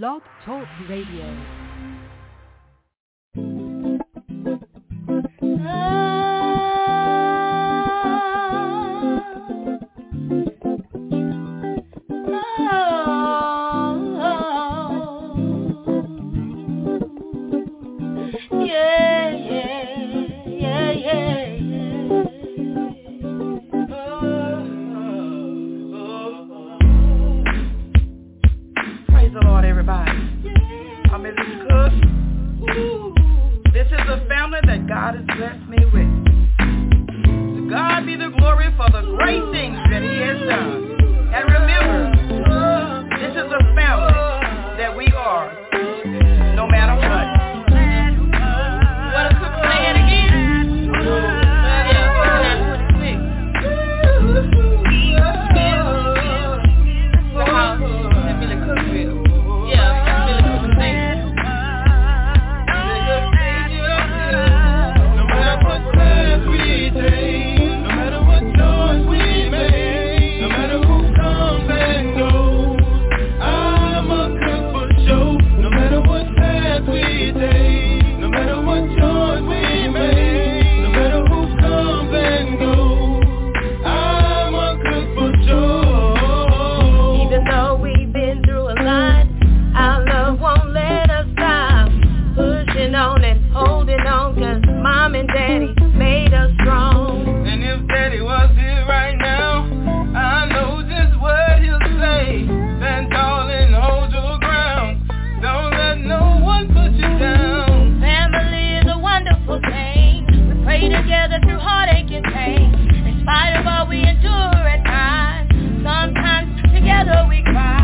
Blog Talk Radio. Oh. weather through heartache and pain. In spite of all we endure at times Sometimes together we cry.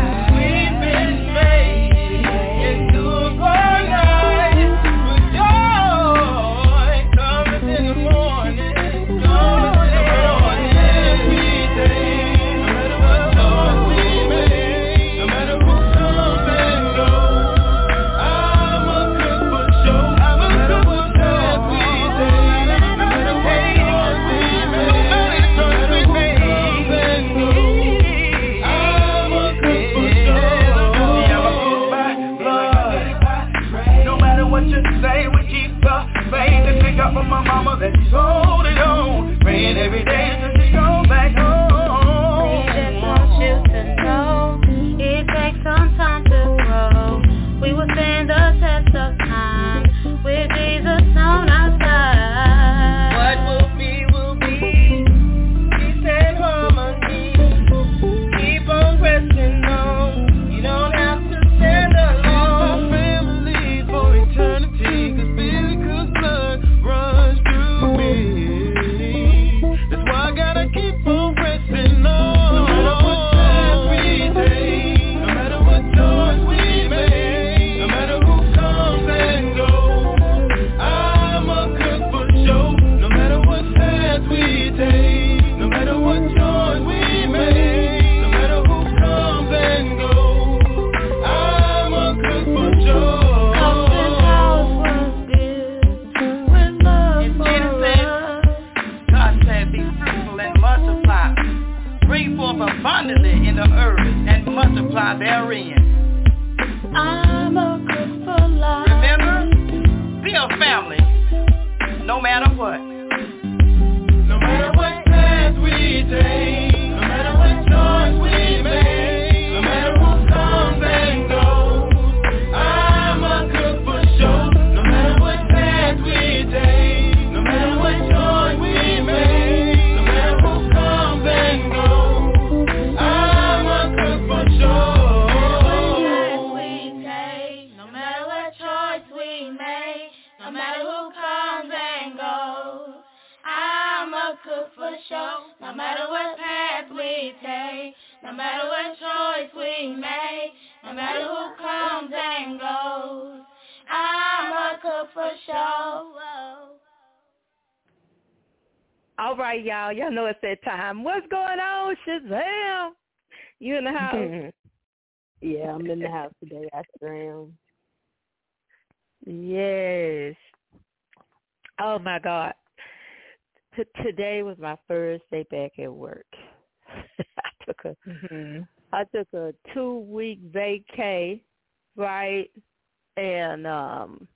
therein. I'm a good for life. Remember, be a family, no matter what. All right, y'all. Y'all know it's that time. What's going on, Shazam? You in the house? yeah, I'm in the house today. I am. Yes. Oh my God. T- today was my first day back at work. I took a mm-hmm. I took a two week vacay, right? And um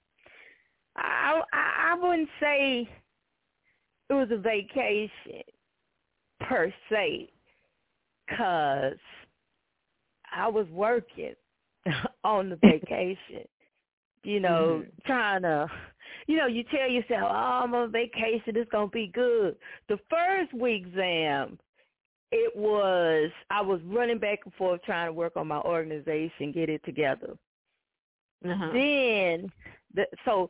I I, I wouldn't say it was a vacation per se, cause I was working on the vacation. you know, mm-hmm. trying to, you know, you tell yourself, oh, I'm on vacation, it's going to be good. The first week exam, it was, I was running back and forth trying to work on my organization, get it together. Uh-huh. Then, the, so,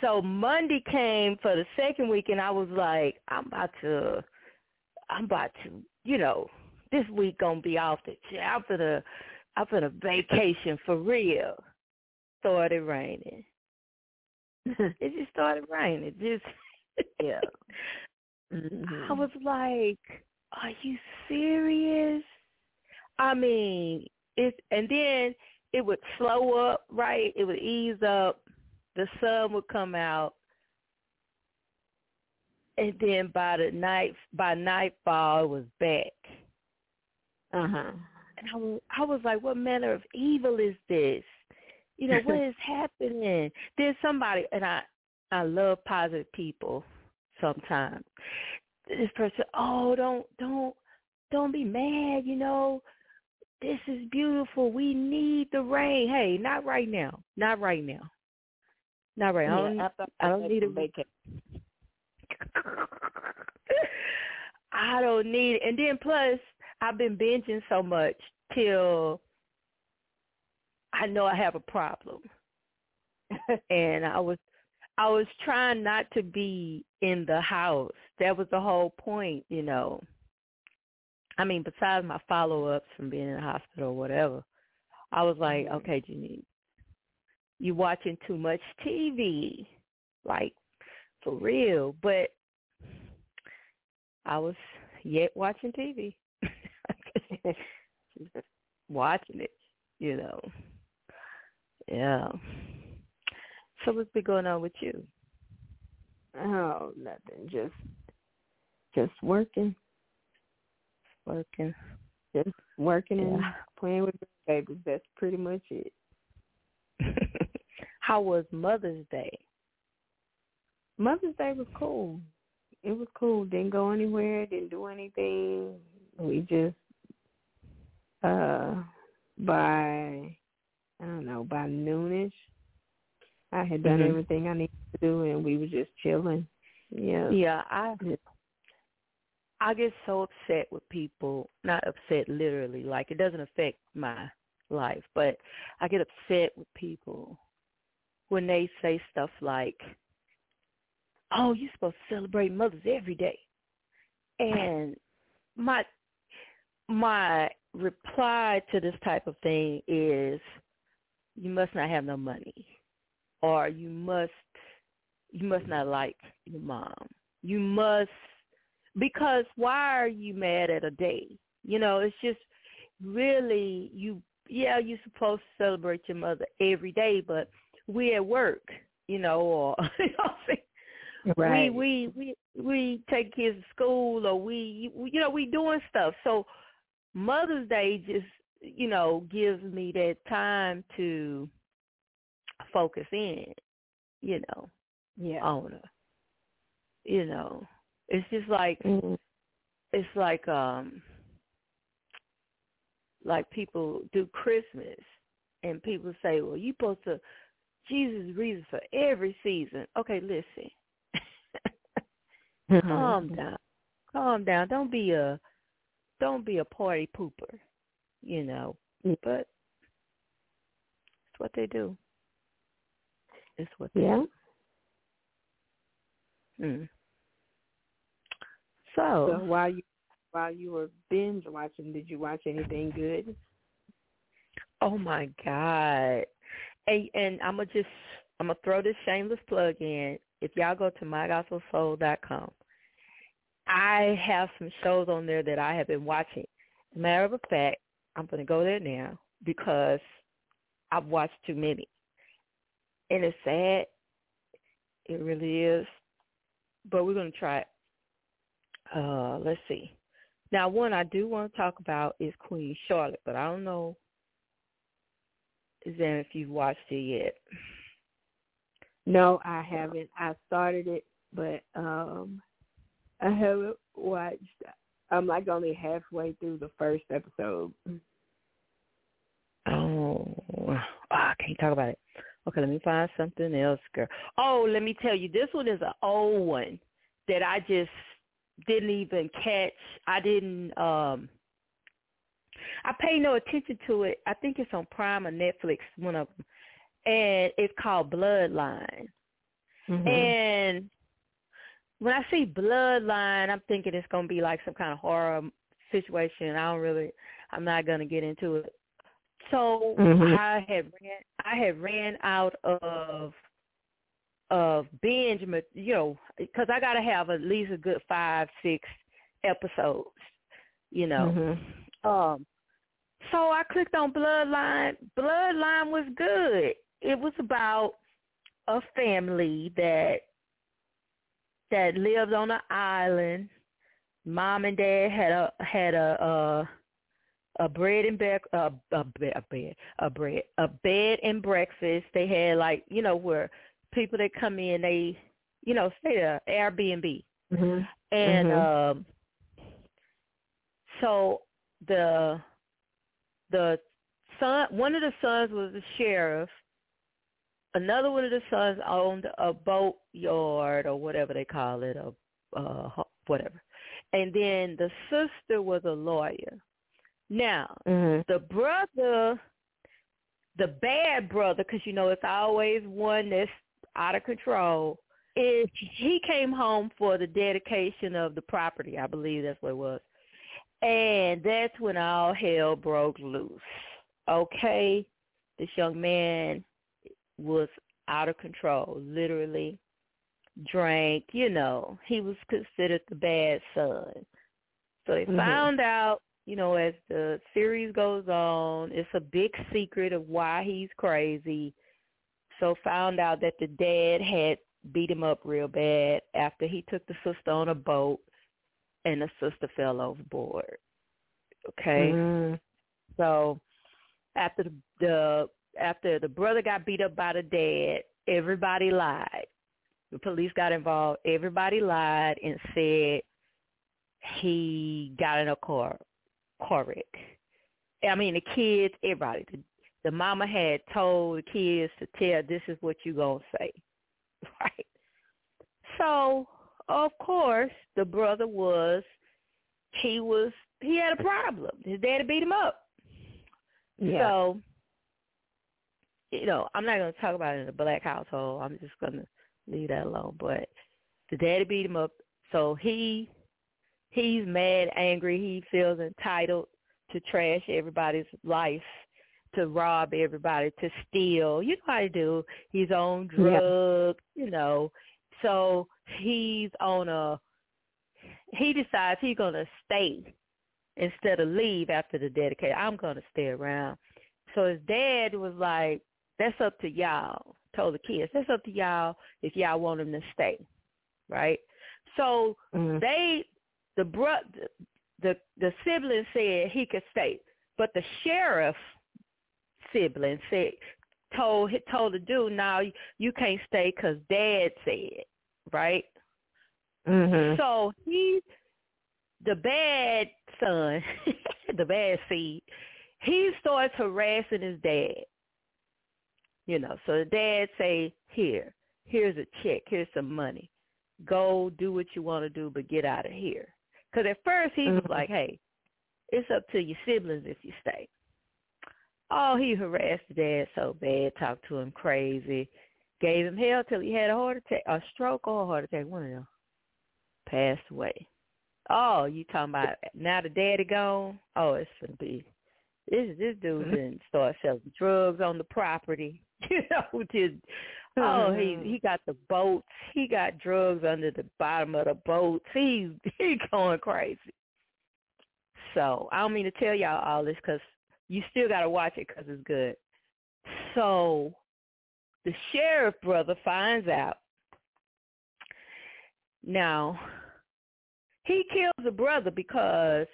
so Monday came for the second week and I was like, I'm about to, I'm about to, you know, this week gonna be off the, I'm gonna, I'm gonna vacation for real started raining. it just started raining. It Just yeah. Mm-hmm. I was like, "Are you serious?" I mean, it's and then it would slow up, right? It would ease up. The sun would come out, and then by the night, by nightfall, it was back. Uh huh. And I was, I was like, "What manner of evil is this?" you know, what is happening? There's somebody, and I, I love positive people sometimes. This person, oh, don't, don't, don't be mad, you know. This is beautiful. We need the rain. Hey, not right now. Not right now. Not right. I don't, yeah, I don't need a vacation. I don't need it. And then plus, I've been binging so much till I know I have a problem. and I was I was trying not to be in the house. That was the whole point, you know. I mean, besides my follow ups from being in the hospital or whatever, I was like, mm-hmm. okay, Janine, you watching too much TV, like for real. But I was yet watching TV, watching it, you know. Yeah. So what's been going on with you? Oh, nothing. Just just working. Working. Just working yeah. and playing with the babies. That's pretty much it. How was Mother's Day? Mother's Day was cool. It was cool. Didn't go anywhere, didn't do anything. We just uh by I don't know, by noonish. I had done mm-hmm. everything I needed to do, and we were just chilling. Yeah. Yeah, I I get so upset with people. Not upset literally, like it doesn't affect my life, but I get upset with people when they say stuff like, "Oh, you're supposed to celebrate mothers every day," and my my reply to this type of thing is you must not have no money or you must you must not like your mom. You must because why are you mad at a day? You know, it's just really you yeah, you're supposed to celebrate your mother every day, but we at work, you know, or you know right. we we we we take kids to school or we you know, we doing stuff. So Mother's Day just you know, gives me that time to focus in, you know, yeah. on her. You know, it's just like mm-hmm. it's like um like people do Christmas and people say, "Well, you supposed to Jesus reason for every season." Okay, listen. Mm-hmm. Calm down. Calm down. Don't be a don't be a party pooper you know. Mm. But it's what they do. It's what they yeah. do. Hmm. So, so while you while you were binge watching, did you watch anything good? Oh my God. And, and I'm gonna just I'm gonna throw this shameless plug in. If y'all go to mygospelsoul.com, I have some shows on there that I have been watching. matter of fact, I'm to go there now because I've watched too many. And it's sad. It really is. But we're to try it. Uh, let's see. Now, one I do want to talk about is Queen Charlotte, but I don't know. There if you've watched it yet? No, I haven't. I started it, but um I haven't watched. I'm like only halfway through the first episode. Oh, oh, I can't talk about it. Okay, let me find something else, girl. Oh, let me tell you, this one is an old one that I just didn't even catch. I didn't. um I pay no attention to it. I think it's on Prime or Netflix, one of them, and it's called Bloodline. Mm-hmm. And when I see Bloodline, I'm thinking it's gonna be like some kind of horror situation. I don't really. I'm not gonna get into it. So Mhm. I had ran. I had ran out of of binge, you know, because I got to have at least a good five, six episodes, you know. Mhm. Um, so I clicked on Bloodline. Bloodline was good. It was about a family that that lived on an island. Mom and dad had a had a uh, a bread and bec a, a, be- a bed a bread a bed and breakfast. They had like you know where people that come in they you know stay there Airbnb Mhm. and Mhm. um so the the son one of the sons was a sheriff. Another one of the sons owned a boat yard or whatever they call it a uh whatever. And then the sister was a lawyer. Now Mhm. the brother the bad brother because you know it's always one that's out of control is he came home for the dedication of the property i believe that's what it was and that's when all hell broke loose. Okay? This young man was out of control literally drank you know he was considered the bad son. So they Mhm. found out you know as the series goes on it's a big secret of why he's crazy. So found out that the dad had beat him up real bad after he took the sister on a boat and the sister fell overboard okay Mhm. so after the, the after the brother got beat up by the dad, everybody lied. The police got involved. Everybody lied and said he got in a car car wreck. I mean the kids, everybody. The, the mama had told the kids to tell this is what you gonna say. Right. So of course the brother was he was he had a problem. His daddy beat him up. Yeah. So, you know, I'm not going to talk about it in a black household. I'm just going to leave that alone. But the daddy beat him up, so he he's mad, angry. He feels entitled to trash everybody's life, to rob everybody, to steal. You know how to do. He's on Yeah. drugs, you know. So he's on a. He decides he's to stay instead of leave after the dedication. I'm to stay around. So his dad was like, that's up to y'all, told the kids, that's up to y'all if y'all want him to stay, right? So Mhm. they, the bro, the the sibling said he could stay, but the sheriff sibling said told told the dude, no, you can't stay because dad said, right? Mhm. So he, the bad son, the bad seed, he starts harassing his dad. You know, so the dad say, here, here's a check, here's some money. Go do what you want to do, but get out of here. Because at first he was Mhm. like, hey, it's up to your siblings if you stay. Oh, he harassed the dad so bad, talked to him crazy, gave him hell till he had a heart attack, a stroke or a heart attack, one of them passed away. Oh, you talking about now the daddy gone? Oh, it's gonna be this this dude Mhm. didn't start selling drugs on the property. You know, just oh he Mhm. he got the boats. He got drugs under the bottom of the boats. He he going crazy. So I don't mean to tell y'all all this because you still got to watch it because it's good. So the sheriff brother finds out. Now he kills the brother because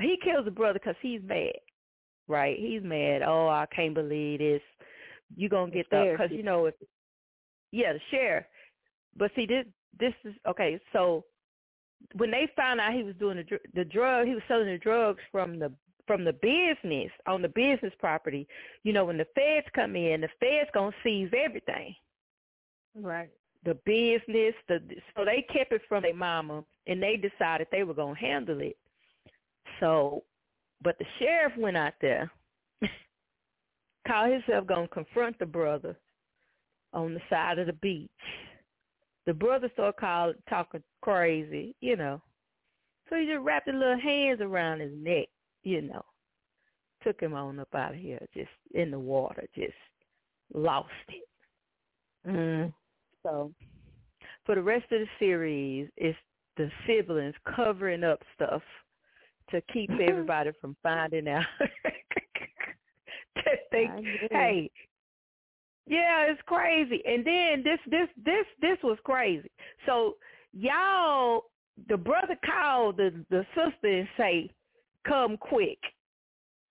he kills the brother because he's mad. right? He's mad. Oh, I can't believe this. You gonna get the because you know if yeah the sheriff. But see this this is okay. So when they found out he was doing the the drug, he was selling the drugs from the from the business on the business property. You know when the feds come in, the feds gonna seize everything. Right. The business, the so they kept it from their mama, and they decided they were gonna handle it. So, but the sheriff went out there, called himself gonna confront the brother on the side of the beach. The brother started calling, talking crazy, you know. So he just wrapped his little hands around his neck, you know. Took him on up out of here, just in the water, just lost it. Mm. So for the rest of the series, it's the siblings covering up stuff to keep everybody from finding out. that they, hey, yeah, it's crazy. And then this, this, this, this was crazy. So y'all, the brother called the the sister and say, "Come quick."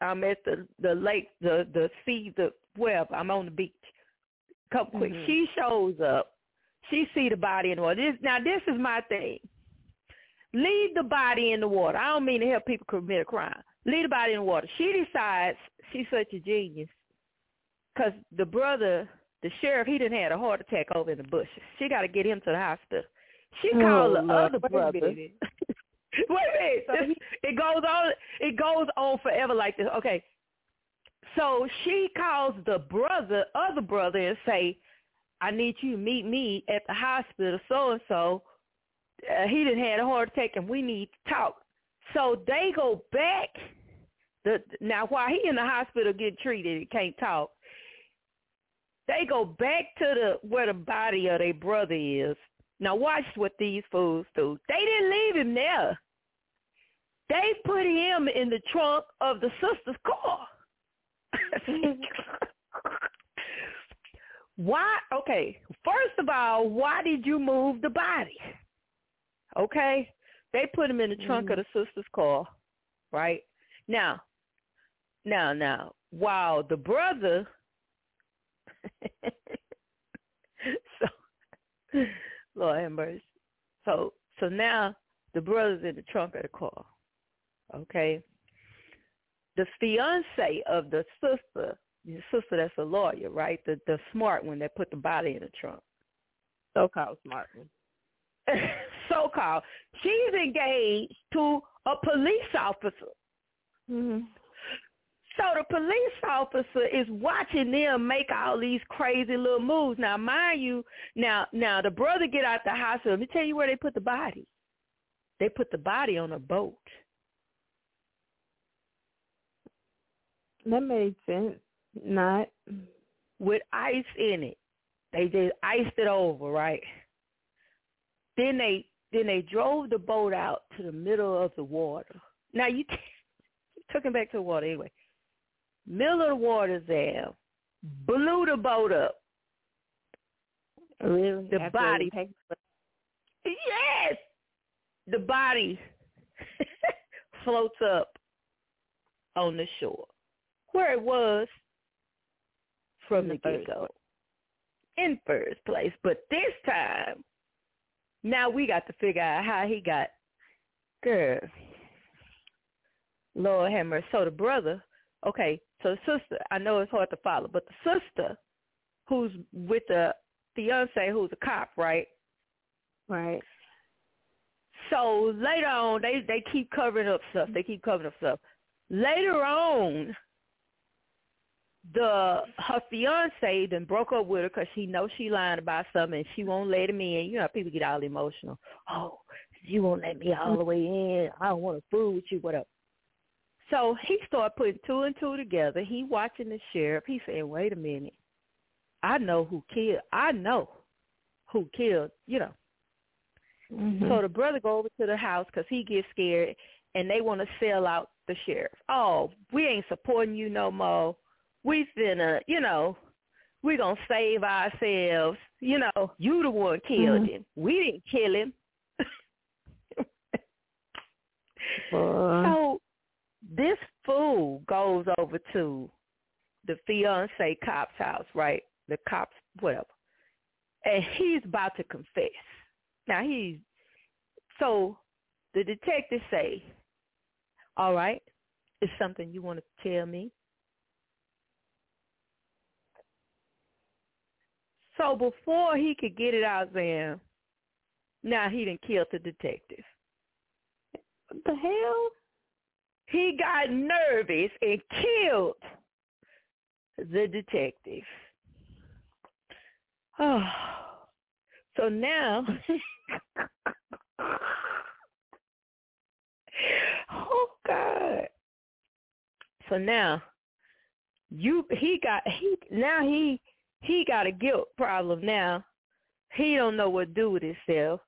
I'm at the the lake, the the sea, the well, I'm on the beach. Come quick. Mm-hmm. She shows up. She see the body in the water. This, now this is my thing. Leave the body in the water. I don't mean to help people commit a crime. Leave the body in the water. She decides she's such a genius because the brother, the sheriff, he didn't had a heart attack over in the bushes. She got to get him to the hospital. She called oh, the other brother. Wait a minute. This, it goes on. It goes on forever like this. Okay. So she calls the brother, other brother, and say, "I need you to meet me at the hospital, so and so. He didn't had a heart attack, and we need to talk." So they go back. The now while he in the hospital getting treated, he can't talk. They go back to the where the body of their brother is. Now watch what these fools do. They didn't leave him there. They put him in the trunk of the sister's car. why? Okay, first of all, why did you move the body? Okay, they put him in the trunk Mm. of the sister's car, right? Now, now, now, while the brother, so Lord have mercy. So, so now the brother's in the trunk of the car. Okay. The fiance of the sister, the sister that's a lawyer, right? The the smart one that put the body in the trunk. So called smart one. so called. She's engaged to a police officer. Mm-hmm. So the police officer is watching them make all these crazy little moves. Now, mind you, now now the brother get out the hospital. Let me tell you where they put the body. They put the body on a boat. That made sense. Not. with ice in it. They just iced it over, right? Then they then they drove the boat out to the middle of the water. Now you took him back to the water anyway. Middle of the water there, mm-hmm. blew the boat up. Really? The After body. it Yes, the body floats up on the shore where it was from the the first get-go. In first place. But this time, now we got to figure out how he got, girl, Lord have mercy. So the brother, okay, so the sister, I know it's hard to follow, but the sister who's with the fiance who's a cop, right? Right. So later on, they they keep covering up stuff. They keep covering up stuff. Later on, the her fiance then broke up with her because she knows she lying about something and she won't let him in. You know, people get all emotional. Oh, you won't let me all the way in. I don't want to fool with you. Whatever. So he started putting two and two together. He watching the sheriff. He said, "Wait a minute, I know who killed. I know who killed. You know." Mm-hmm. So the brother go over to the house because he gets scared, and they want to sell out the sheriff. Oh, we ain't supporting you no more. We finna, you know, we gonna save ourselves. You know, you the one killed Mhm. him. We didn't kill him. Boy. So this fool goes over to the fiance cop's house, right? The cop's whatever, and he's about to confess. Now he's so the detective say, "All right, it's something you want to tell me." So before he could get it out there, now he didn't kill the detective. What the hell? He got nervous and killed the detective. Oh, so now, oh God. So now, you he got he now he he got a guilt problem now. He don't know what to do with himself.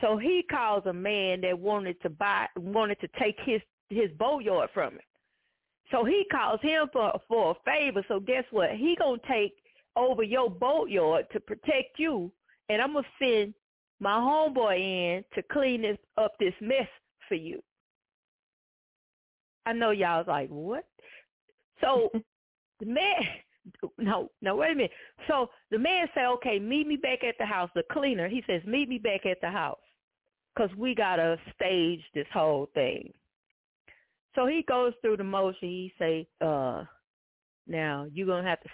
So he calls a man that wanted to buy wanted to take his his boatyard from him. So he calls him for for a favor. So guess what? He gonna take over your boatyard to protect you, and I'm gonna send my homeboy in to clean this up this mess for you. I know y'all was like, what? So the man, no, no, wait a minute. So the man said, okay, meet me back at the house. The cleaner, he says, meet me back at the house because we got to stage this whole thing. So he goes through the motion. He say, uh, now you're going to have to,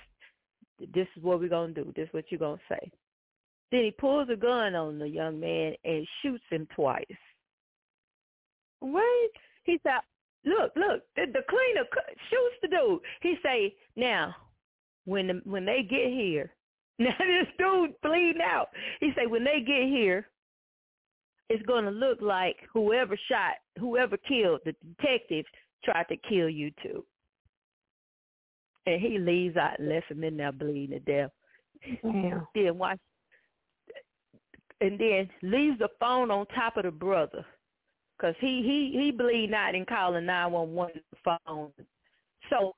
this is what we're going to do. This is what you're going to say. Then he pulls a gun on the young man and shoots him twice. What? He said, look, look, the, the cleaner shoots the dude. He say, now, when the, when they get here, now this dude bleeding out. He say, when they get here, it's going to look like whoever shot, whoever killed the detective tried to kill you too. And he leaves out and left him in there bleeding to death. Yeah. Then watch, and then leaves the phone on top of the brother, cause he he he bleeding out and calling nine one one phone. So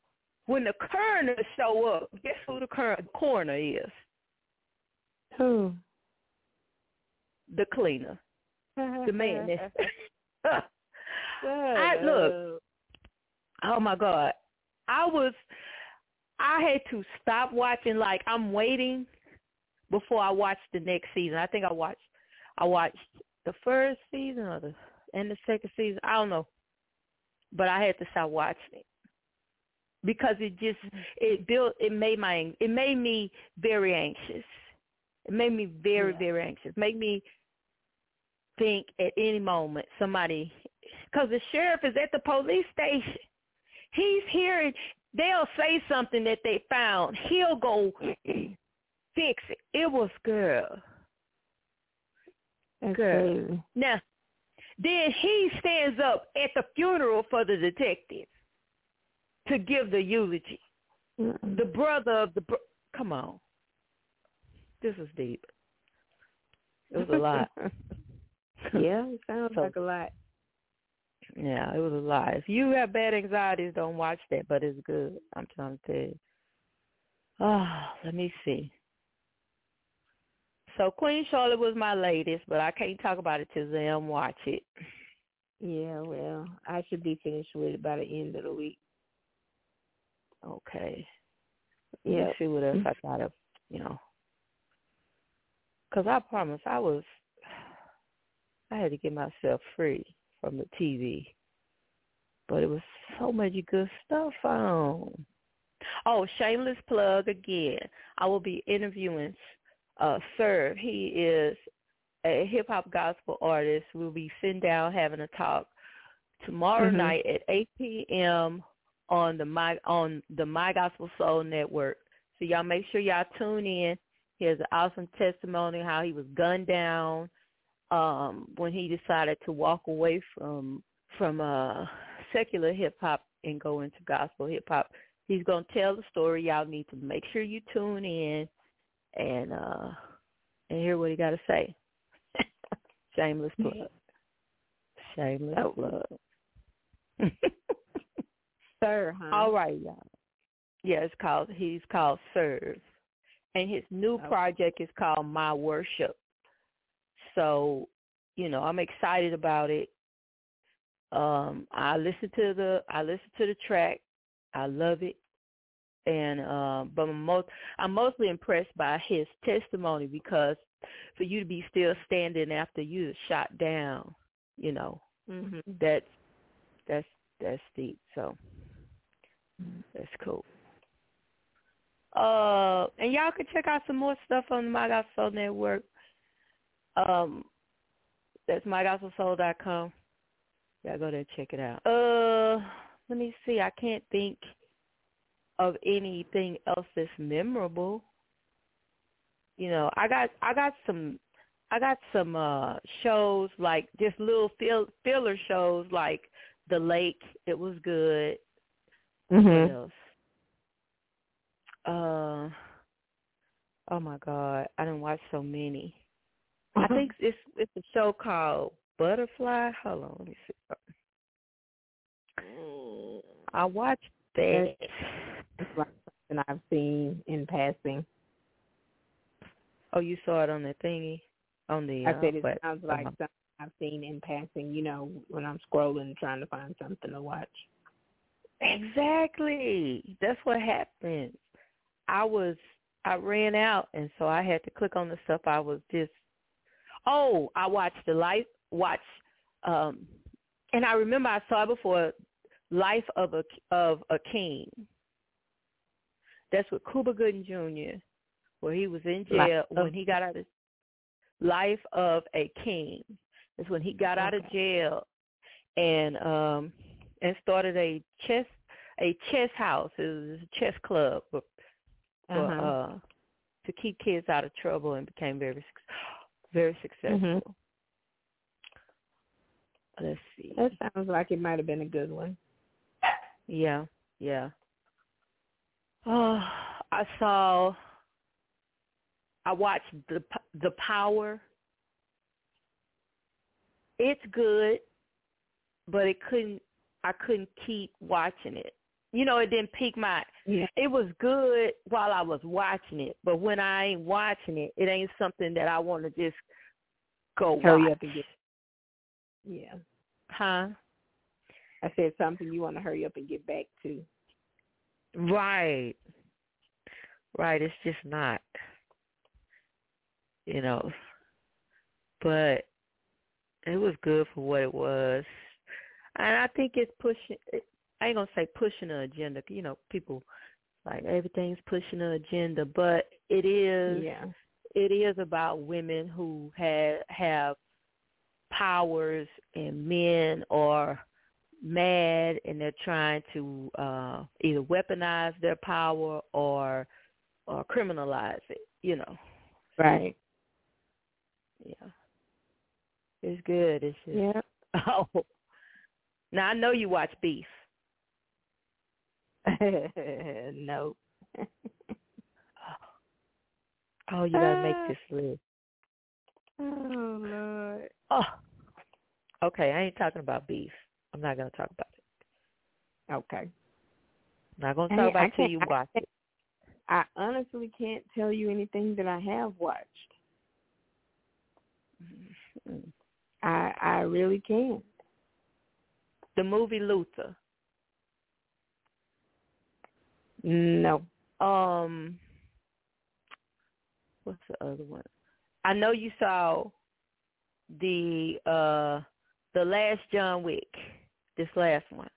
when the coroner show up, guess who the coroner is? Who? The cleaner the that I look. Oh my God, I was. I had to stop watching. Like I'm waiting before I watch the next season. I think I watched. I watched the first season or the and the second season. I don't know, but I had to stop watching it because it just it built. It made my. It made me very anxious. It made me very yeah. very anxious. Made me think at any moment somebody, because the sheriff is at the police station. He's hearing, they'll say something that they found. He'll go fix it. It was good. That's. Crazy. Now, then he stands up at the funeral for the detective to give the eulogy. Mm-mm. The brother of the bro- come on, this is deep. It was a lot. yeah, it sounds so, like a lot. Yeah, it was a lot. If you have bad anxieties, don't watch that, but it's good. I'm trying to tell you. Oh, let me see. So Queen Charlotte was my latest, but I can't talk about it till them watch it. Yeah, well, I should be finished with it by the end of the week. Okay. Yeah. Let's see what else I gotta, you know. Because I promise I was I had to get myself free from the TV. But it was so much good stuff on. Oh, shameless plug again. I will be interviewing uh Serve. He is a hip hop gospel artist. We'll be sitting down having a talk tomorrow mm-hmm. night at eight PM on the my on the My Gospel Soul Network. So y'all make sure y'all tune in. He has an awesome testimony how he was gunned down um, when he decided to walk away from from uh, secular hip hop and go into gospel hip hop. He's gonna tell the story. Y'all need to make sure you tune in and uh and hear what he got to say. Shameless plug. Shameless oh. plug. Sir, huh? All right, y'all. Yeah, it's called. He's called Serve, and his new okay. project is called My Worship. So, you know, I'm excited about it. Um, I listen to the I listen to the track. I love it, and uh, but I'm most I'm mostly impressed by his testimony because for you to be still standing after you shot down, you know, Mhm. that's that's that's deep. So that's cool. Uh, and y'all can check out some more stuff on the My Gospel Soul Network. Um, that's mygospelsoul.com. Y'all go there and check it out. Uh, let me see. I can't think of anything else that's memorable. You know, I got I got some I got some uh shows like just little fill, filler shows like The Lake. It was good. What Mhm. else? Uh, oh my God, I didn't watch so many. I think it's it's a show called Butterfly. Hold on, let me see. I watched that. It's like something I've seen in passing. Oh, you saw it on the thingy, on the. I uh, said it what- sounds like uh-huh. something I've seen in passing. You know, when I'm scrolling trying to find something to watch. Exactly. That's what happened. I was I ran out and so I had to click on the stuff I was just Oh, I watched the life watch um and I remember I saw it before Life of a of a King. That's with Cuba Gooding Jr. where he was in Life jail of- when he got out of Life of a King. It's when he got out of jail and um and started a chess a chess house. It was a chess club for, for Uh-huh. uh to keep kids out of trouble and became very suc- very successful. Mhm. Let's see. That sounds like it might have been a good one. Yeah, yeah. Oh, I saw. I watched the the Power. It's good, but it couldn't. I couldn't keep watching it. You know, it didn't pique my. Yeah. It was good while I was watching it, but when I ain't watching it, it ain't something that I want to just go Hurry watch. up and get. Yeah. Huh? I said something you want to hurry up and get back to. Right. Right. It's just not. You know. But it was good for what it was. And I think it's pushing I ain't gonna say pushing the agenda, you know, people like everything's pushing the agenda, but it is Yeah. it is about women who have have powers and men are mad and they're trying to uh either weaponize their power or or criminalize it, you know. Right. Yeah. It's good. It's just Yeah. Oh. Now I know you watch Beef. no. Oh, you gotta make Ah. this list. Oh Lord. Oh. Okay, I ain't talking about beef. I'm not gonna talk about it. Okay. I'm not gonna talk about it till you I watch it. I honestly can't tell you anything that I have watched. Mm. I I really can't. The movie Luther. No. Um what's the other one? I know you saw the uh the last John Wick. This last one.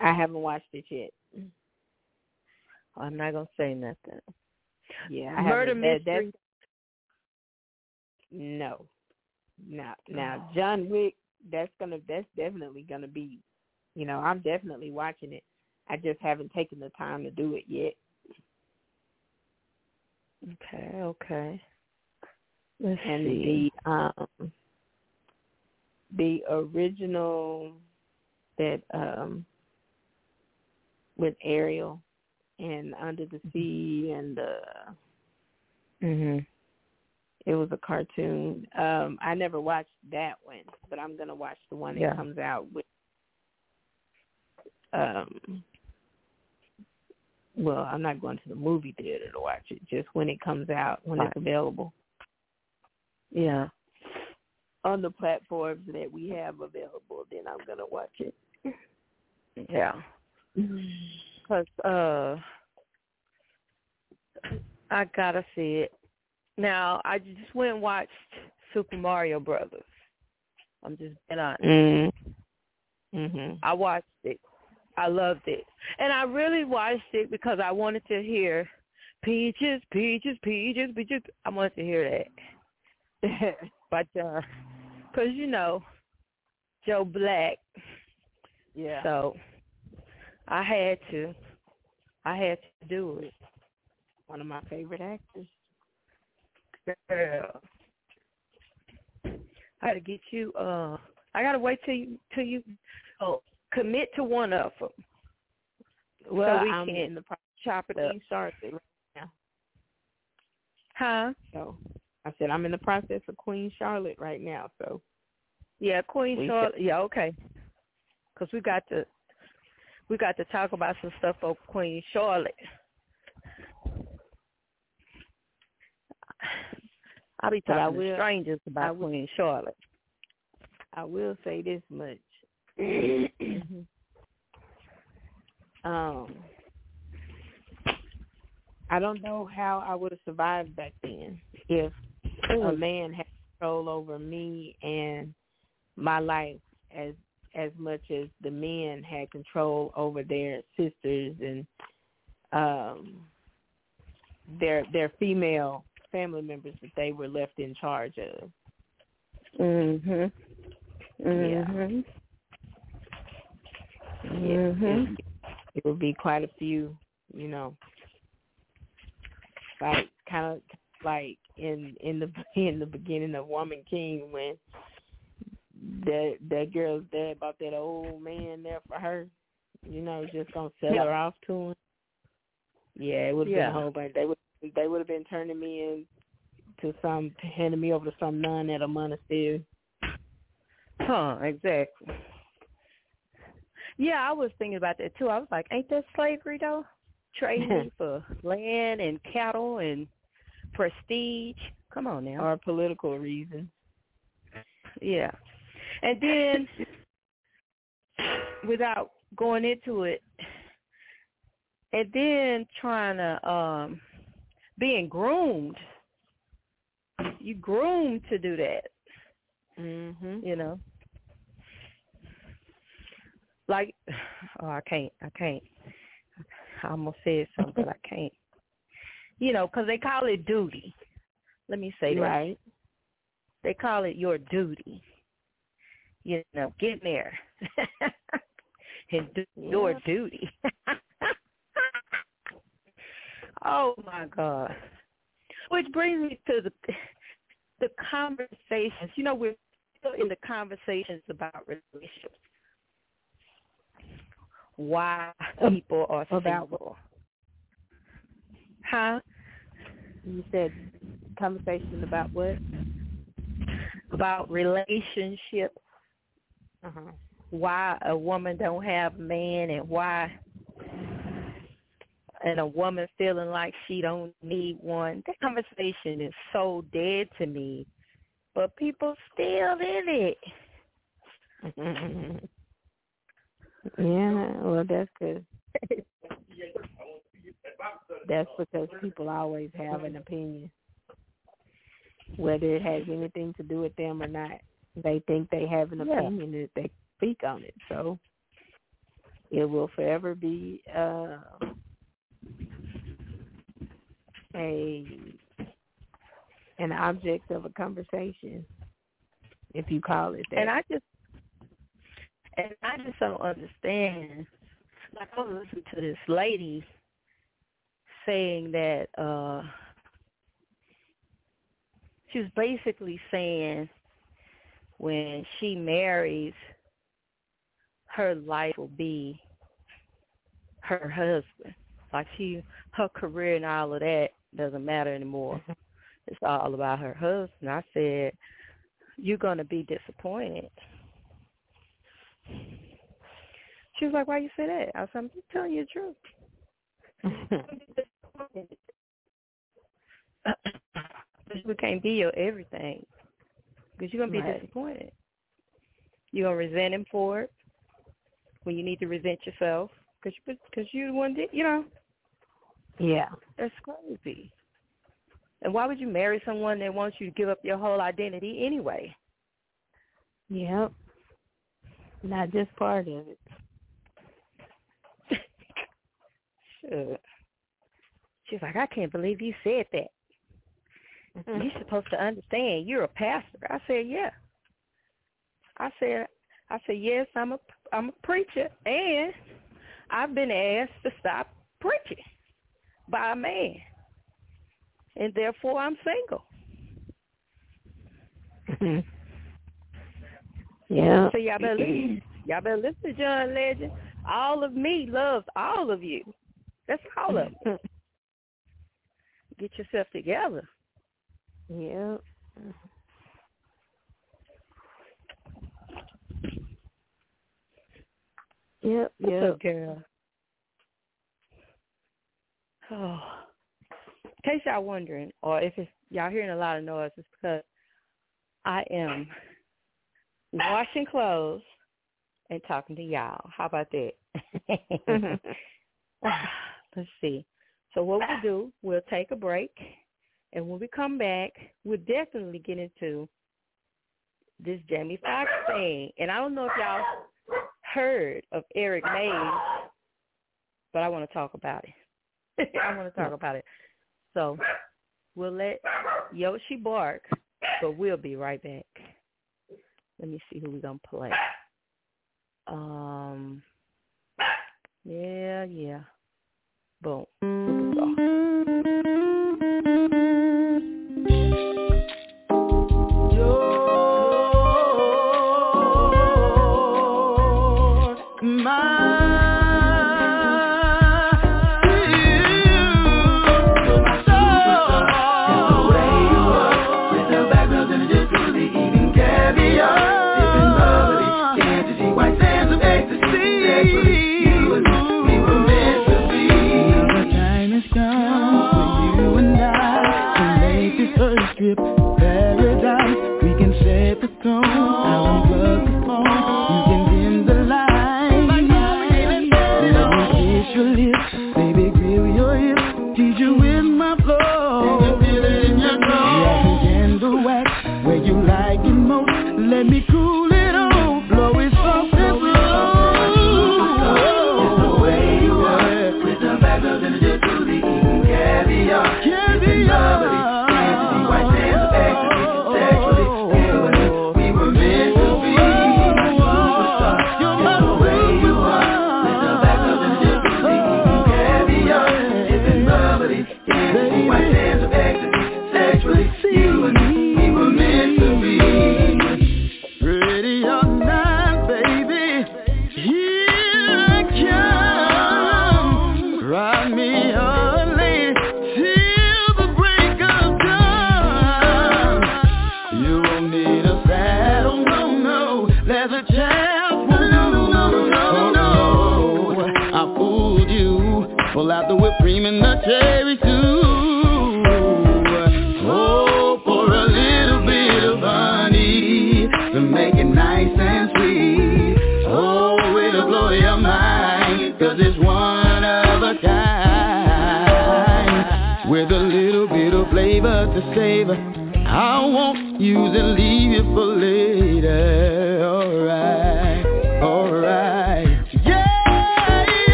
I haven't watched it yet. I'm not gonna say nothing. Yeah. I Murder that- mystery. no. Now now John Wick, that's gonna that's definitely gonna be you know, I'm definitely watching it. I just haven't taken the time to do it yet. Okay, okay. Let's and see. the um the original that um with Ariel and Under the Sea and uh Mhm. it was a cartoon. Um I never watched that one, but I'm gonna watch the one that comes out with um well, I'm not going to the movie theater to watch it, just when it comes out, when Right. it's available. Yeah. on the platforms that we have available, then I'm gonna watch it. Yeah. Cause uh, I gotta see it. Now I just went and watched Super Mario Brothers. I'm just being honest. Mm. Mhm. I watched it. I loved it, and I really watched it because I wanted to hear peaches, peaches, peaches, peaches. I wanted to hear that, but uh, cause you know Joe Black, yeah. so I had to. I had to do it. One of my favorite actors. Girl. I gotta get you. Uh, I gotta wait till you till you oh, commit to one of them. Well, so we I'm can in the process chop it of up. Queen Charlotte right now. Huh? So I said I'm in the process of Queen Charlotte right now. So Yeah, Queen We Charlotte. Yeah, okay. Because we got to we got to talk about some stuff for Queen Charlotte. I'll be But I talking to will- strangers I about will- Queen Charlotte. I will say this much. Mhm. um I don't know how I would have survived back then if a man had control over me and my life as as much as the men had control over their sisters and um their their female family members that they were left in charge of. Mhm. Mhm. Mhm. It, it would be quite a few, you know, like kind of like in in the in the beginning of Woman King when that that girl's there about that old man there for her, you know, just gonna sell Yeah. her off to him. Yeah, it would have Yeah. been a whole bunch. They would they would have been turning me in to some handing me over to some nun at a monastery. Huh, exactly. Yeah, I was thinking about that too. I was like, ain't that slavery though? Trading for land and cattle and prestige. Come on now. or political reasons. Yeah. And then without going into it and then trying to um being groomed. You groomed to do that, Mhm. you know. Like oh I can't I can't I almost said something but I can't. You know, because they call it duty. Let me say that Right. they call it your duty. You know, get there and do your duty. oh my God! Which brings me to the the conversations. You know, we're still in the conversations about relationships. Why people are About single? Huh? You said conversation about what? About relationships. Uh-huh. why a woman don't have man and why and a woman feeling like she don't need one. That conversation is so dead to me. But people still in it. yeah, well, that's good. That's because people always have an opinion, whether it has anything to do with them or not. They think they have an Yeah. opinion and they speak on it. So it will forever be uh, a an object of a conversation, if you call it that. And I just and I just don't understand. Like I was listening to this lady saying that uh she was basically saying when she marries her life will be her husband. Like she her career and all of that doesn't matter anymore. It's all about her husband. I said, You're gonna be disappointed. She was like, Why you say that? I said, I'm just telling you the truth. we can't be your everything. because you're gonna be Right. disappointed. You're gonna resent him for it when you need to resent yourself because you because you the one did you know Yeah. that's crazy. And why would you marry someone that wants you to give up your whole identity anyway? Yep. Not just part of it. Sure. She's like, I can't believe you said that. Mm-hmm. You're supposed to understand. You're a pastor. I said, yeah. I said, I said, yes, I'm a, I'm a preacher, and I've been asked to stop preaching by a man, and therefore I'm single. yeah. So y'all better listen. Y'all better listen to John Legend. All of me loves all of you. That's all of them. Get yourself together. Yep. Yep, What's yep. up, girl? Oh. In case y'all wondering, or if it's, y'all hearing a lot of noise, it's because I am washing clothes and talking to y'all. How about that? Mm-hmm. Let's see. So what we'll do, we'll take a break, and when we come back, we'll definitely get into this Jamie Foxx thing. And I don't know if y'all heard of Eric Mays, but I want to talk about it. I want to talk about it. So we'll let Yoshi bark, but we'll be right back. Let me see who we're gonna play. Um, yeah, yeah. Boom. Time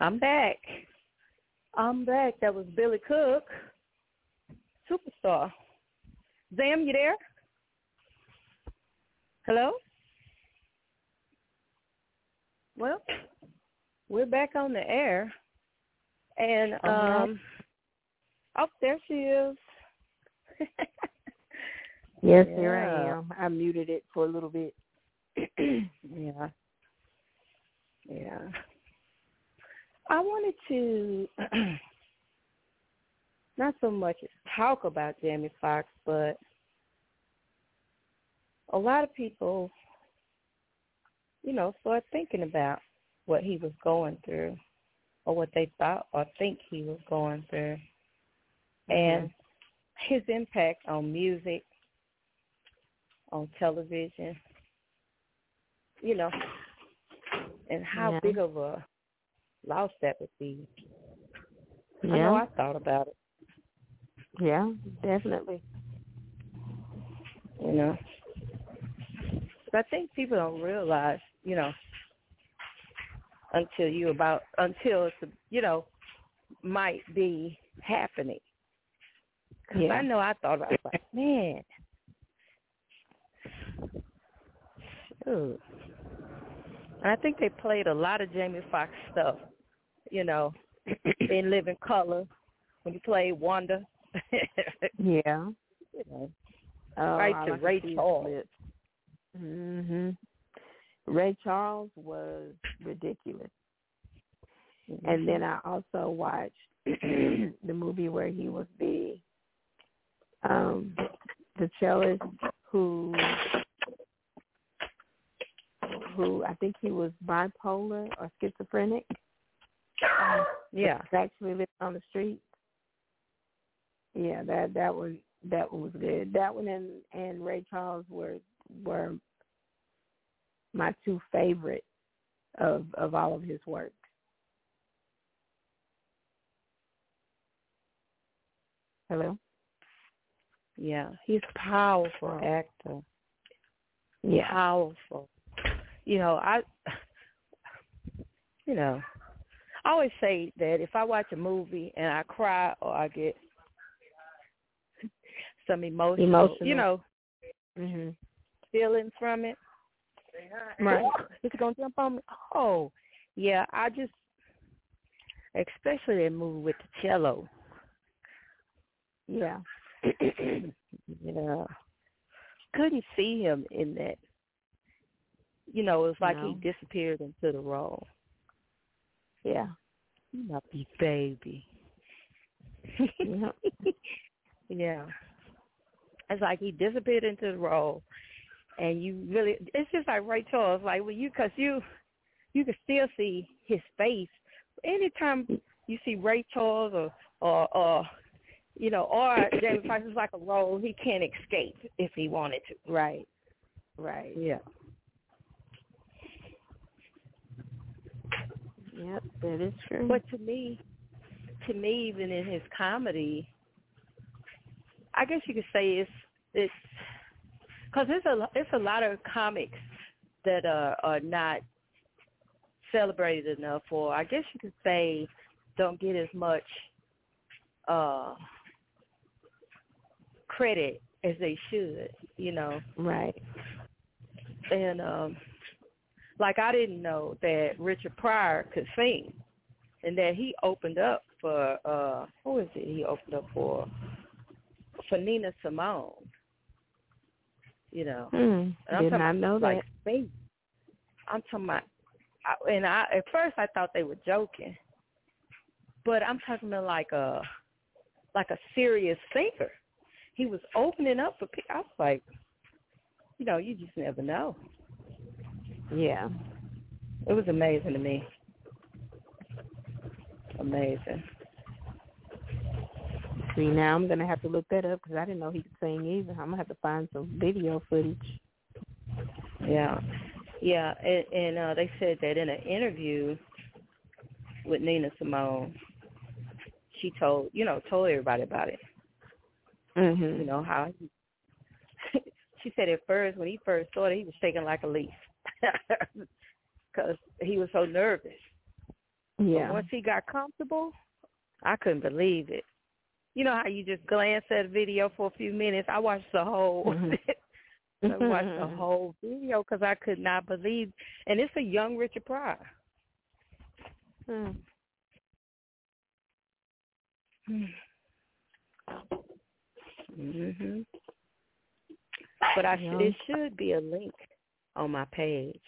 I'm back. I'm back. That was Billy Cook, superstar. Zam, you there? Hello? Well, we're back on the air. And um oh there she is. Yes, Yeah. here I am. I muted it for a little bit. yeah. Yeah. I wanted to not so much talk about Jamie Foxx, but a lot of people, you know, start thinking about what he was going through or what they thought or think he was going through. Mm-hmm. And his impact on music, on television, you know, and how Yeah. big of a loss that would be. I know Yeah, I thought about it, yeah, definitely. you know. But I think people don't realize, you know, until you about until it's you know might be happening. 'Cause Yeah. I know I thought I was like, man, shoot. And I think they played a lot of Jamie Foxx stuff, you know, in Living Color when he played Wanda. Yeah. you know, Oh, Right I to like Ray Charles. Mhm. Ray Charles was ridiculous. And then I also watched the movie where he was the um the cellist who who I think he was bipolar or schizophrenic. Yeah, Actually lived on the street. Yeah, that that was that one was good. That one and and Ray Charles were were my two favorite of of all of his work. Hello. yeah, he's powerful actor. Yeah. powerful. You know, I you know, I always say that if I watch a movie and I cry or I get some emotional, Emotional. you know, Mhm. feelings from it. Right. It's gonna jump on me. Oh, yeah. I just, especially that movie with the cello. Yeah. yeah, couldn't see him in that. You know, it was like he disappeared into the role. Yeah. You baby. Yeah. yeah. It's like he disappeared into the role, and you really, it's just like Ray Charles, like when you, cause you, you can still see his face. Anytime you see Ray Charles or, or, or you know, or Jamie Foxx is like a role he can't escape if he wanted to. Right. Right. Yeah. Yep, that is true. But to me, to me, even in his comedy, I guess you could say it's it's because there's a it's a lot of comics that are are not celebrated enough, or I guess you could say don't get as much uh credit as they should. You know, right. and um like I didn't know that Richard Pryor could sing and that he opened up for uh who is it he opened up for for Nina Simone. You know. And I'm did not know like, that. sing. I'm talking about I, and I at first I thought they were joking. But I'm talking about like a like a serious singer. He was opening up for people. I was like, you know, you just never know. Yeah. It was amazing to me. Amazing. See, now I'm gonna have to look that up because I didn't know he could sing either. I'm gonna have to find some video footage. Yeah, yeah, and, and uh, they said that in an interview with Nina Simone, she told you know told everybody about it. Mhm. You know how he, she said at first when he first started he was shaking like a leaf because he was so nervous. Yeah. But once he got comfortable, I couldn't believe it. You know how you just glance at a video for a few minutes? I watched the whole. Mhm. I watched the whole video because I could not believe, and it's a young Richard Pryor. Hmm. Mhm. But I Yeah. it should be a link on my page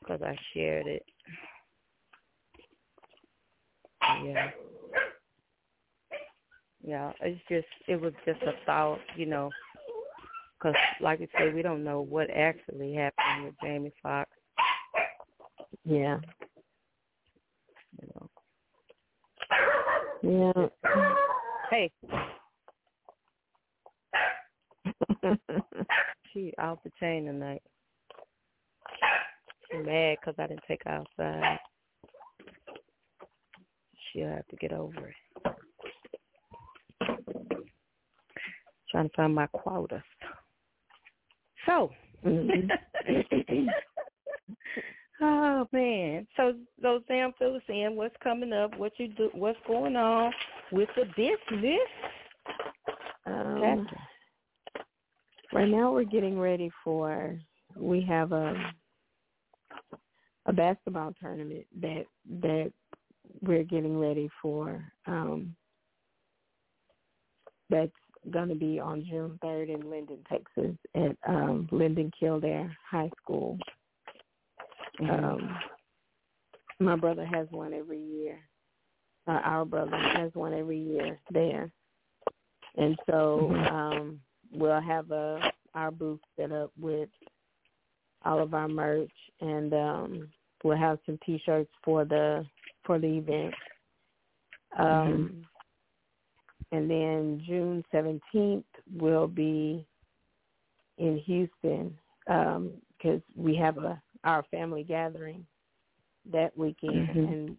because I shared it. Yeah. Yeah, it's just it was just a thought, you know, because like I say, we don't know what actually happened with Jamie Foxx. Yeah. You know. Yeah. Hey, she off the chain tonight. Mad because I didn't take her outside. She'll have to get over it. Trying to find my quota. So, Mhm. oh man. So those damn fill us in. What's coming up? What you do? What's going on with the business? um, right now we're getting ready for we have a a basketball tournament that that we're getting ready for um that's going to be on June 3rd in Linden, Texas at um Linden Kildare High School. Mm-hmm. Um my brother has one every year. Uh, our brother has one every year there. And so um we'll have a our booth set up with all of our merch and um we'll have some t-shirts for the for the event. Um and then June 17th will be in Houston um cuz we have a our family gathering that weekend Mhm. and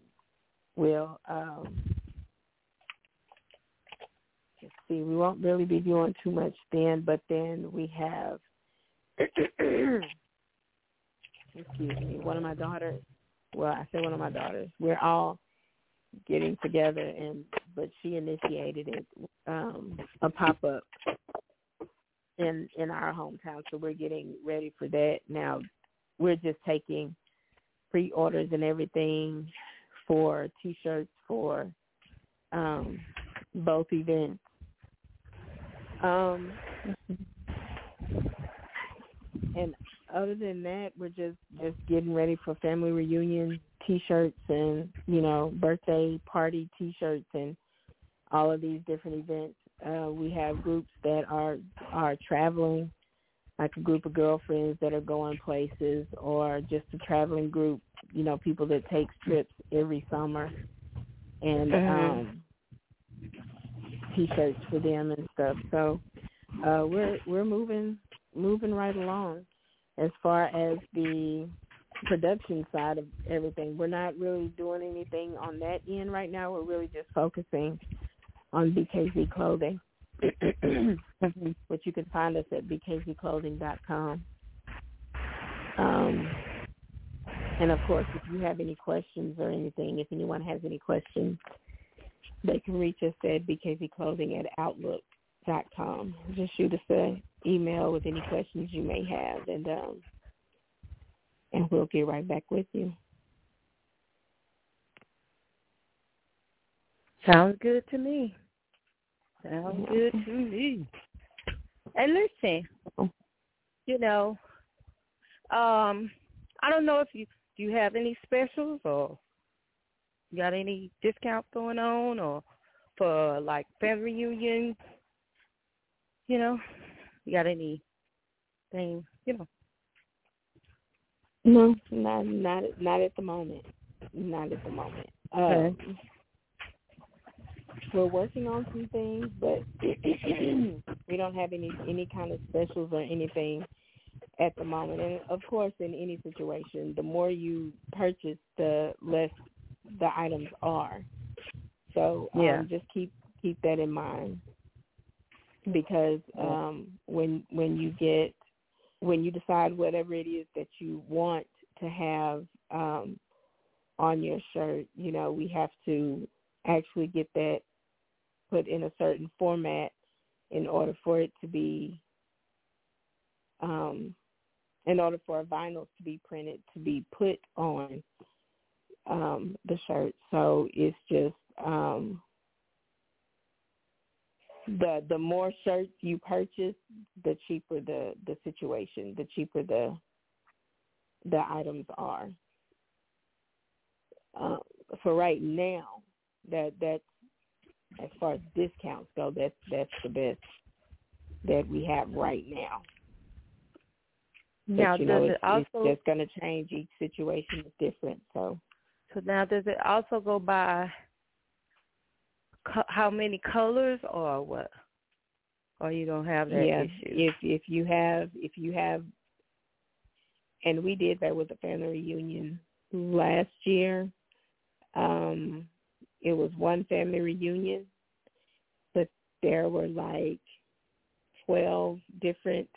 we'll um let's see, we won't really be doing too much then, but then we have excuse me, one of my daughters well, I say one of my daughters. We're all getting together and but she initiated it, um, a pop up in in our hometown. So we're getting ready for that. Now we're just taking pre orders and everything for t shirts for um both events. Um and other than that, we're just just getting ready for family reunion T-shirts and you know birthday party T-shirts and all of these different events. Uh, we have groups that are are traveling, like a group of girlfriends that are going places, or just a traveling group. You know, people that take trips every summer, and Mhm. um, T-shirts for them and stuff. So uh, we're we're moving moving right along as far as the production side of everything. We're not really doing anything on that end right now. We're really just focusing on BKZ Clothing, which you can find us at bkzclothing.com. Um, and of course, if you have any questions or anything, if anyone has any questions, they can reach us at bkzclothing at outlook.com. Just shoot us an email with any questions you may have, and um, and we'll get right back with you. Sounds good to me. Sounds good to me. And listen, you know, um, I don't know if you do you have any specials or got any discounts going on or for like family reunion, you know? You got anything, you know? No, not not not at the moment. Not at the moment. Okay. Um, we're working on some things, but we don't have any any kind of specials or anything at the moment. And of course, in any situation, the more you purchase, the less the items are. So um, Yeah. just keep keep that in mind because um, when when you get when you decide whatever it is that you want to have um, on your shirt. You know, we have to actually get that put in a certain format in order for it to be um in order for a vinyl to be printed to be put on um the shirt. So it's just um the the more shirts you purchase, the cheaper the the situation, the cheaper the the items are. Uh, for right now, that that's as far as discounts go, that's that's the best that we have right now. Now, but, you know, does it's, it also it's just going to change. Each situation is different. So, so now does it also go by co- how many colors or what? Or you don't have that yeah, issue? if if you have if you have, and we did that with the family reunion last year. Um, it was one family reunion, but there were like twelve different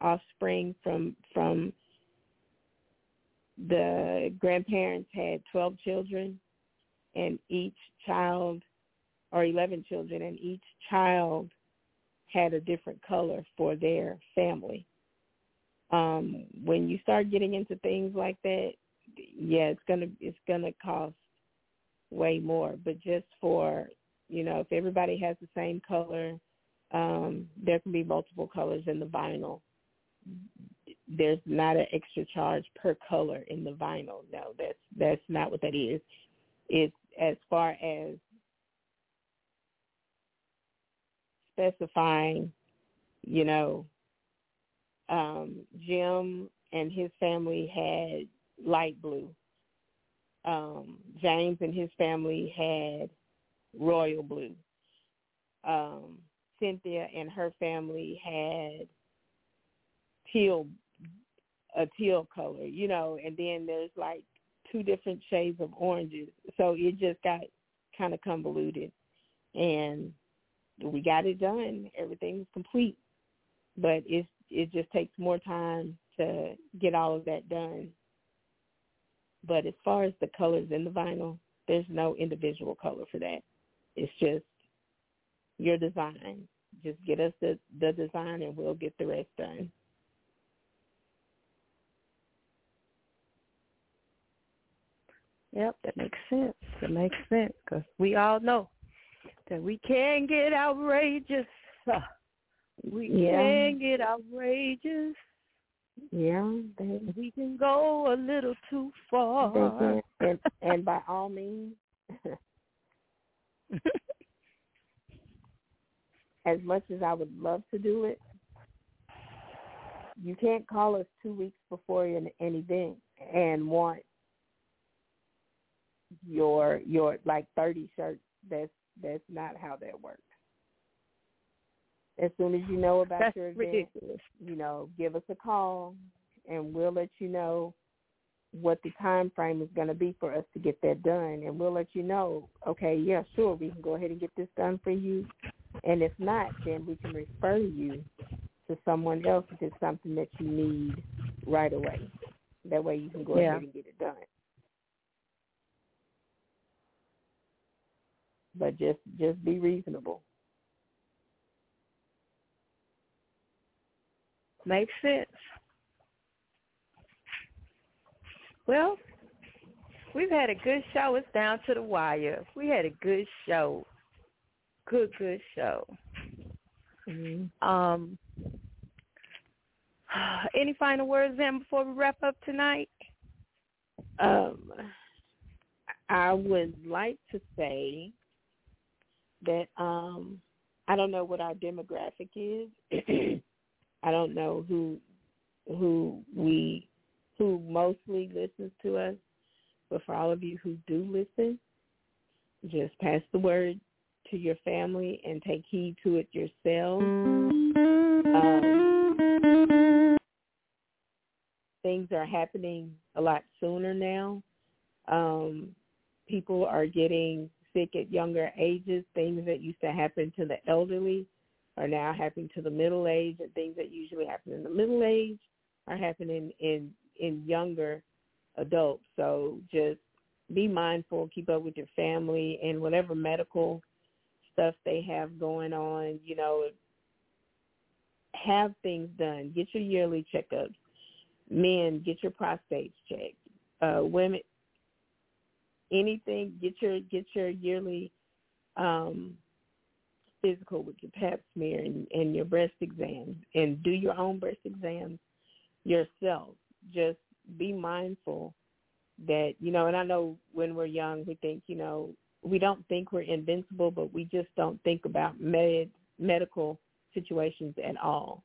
offspring from from the grandparents had 12 children and each child or 11 children and each child had a different color for their family um when you start getting into things like that yeah it's to it's to cost way more but just for you know if everybody has the same color um there can be multiple colors in the vinyl there's not an extra charge per color in the vinyl. No, that's that's not what that is. It's as far as specifying, you know, um, Jim and his family had light blue. Um, James and his family had royal blue. Um, Cynthia and her family had teal a teal color, you know, and then there's like two different shades of oranges. So it just got kind of convoluted. And we got it done. Everything was complete. But it's it just takes more time to get all of that done. But as far as the colors in the vinyl, there's no individual color for that. It's just your design. Just get us the, the design and we'll get the rest done. Yep, that makes sense. That makes sense because we all know that we can get outrageous. We Yeah. can get outrageous. Yeah, they, We can go a little too far. And, and by all means, as much as I would love to do it, you can't call us two weeks before an, an event and want your your like thirty shirts. That's that's not how that works. As soon as you know about That's your event, ridiculous. you know, give us a call and we'll let you know what the time frame is going to be for us to get that done and we'll let you know okay yeah sure we can go ahead and get this done for you and if not then we can refer you to someone else if it's something that you need right away that way you can go Yeah. ahead and get it done but just just be reasonable Makes sense. Well, we've had a good show. It's down to the wire. We had a good show. Good, good show. mm-hmm. Um, any final words then before we wrap up tonight? Um, I would like to say that um, I don't know what our demographic is. I don't know who who we who mostly listens to us, but for all of you who do listen, just pass the word to your family and take heed to it yourself. Um, things are happening a lot sooner now. Um, people are getting sick at younger ages. Things that used to happen to the elderly are now happening to the middle age, and things that usually happen in the middle age are happening in in younger adults. So just be mindful, keep up with your family and whatever medical stuff they have going on, you know, have things done. Get your yearly checkups. Men, get your prostates checked. Uh, women, anything, get your get your yearly um, physical with your pap smear and, and your breast exams, and do your own breast exams yourself. Just be mindful that you know. And I know when we're young, we think you know we don't think we're invincible, but we just don't think about med medical situations at all.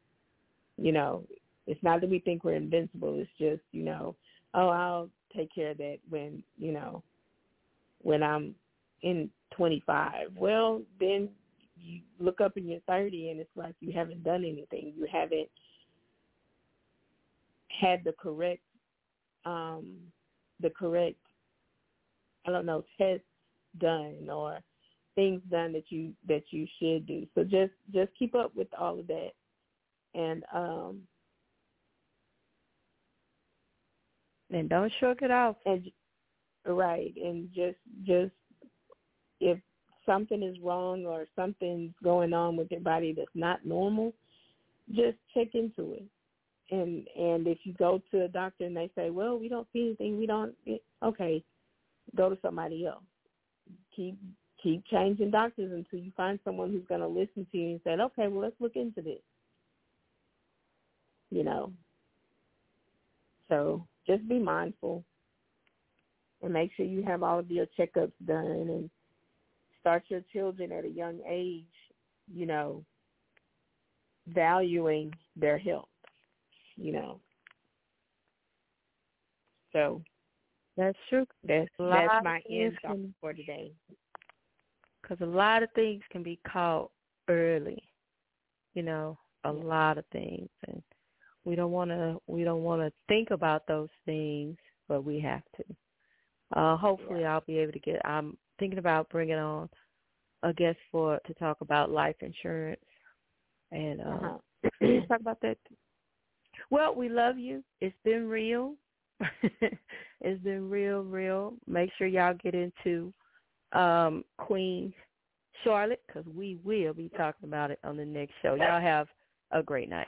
You know, it's not that we think we're invincible. It's just you know, oh, I'll take care of that when you know when I'm in 25. Well, then you look up in your 30 and it's like you haven't done anything. You haven't had the correct um the correct I don't know test done or things done that you that you should do. So just just keep up with all of that, and um, and don't shrug it off. And right, and just just if something is wrong or something's going on with your body that's not normal, just check into it. And and if you go to a doctor and they say, well, we don't see anything, we don't, okay, go to somebody else keep keep changing doctors until you find someone who's going to listen to you and say, okay, well, let's look into this. You know. So just be mindful and make sure you have all of your checkups done and start your children at a young age, you know, valuing their health, you know. So that's true. That's that's my end thought for today. Because a lot of things can be caught early, you know, a yeah. lot of things, and we don't want to we don't want to think about those things, but we have to. Uh, hopefully, yeah. I'll be able to get. I'm thinking about bringing on a guest for to talk about life insurance, and uh, uh-huh. talk about that. Well, we love you. It's been real. it's been real, real. Make sure y'all get into um, Queen Charlotte because we will be talking about it on the next show. Y'all have a great night.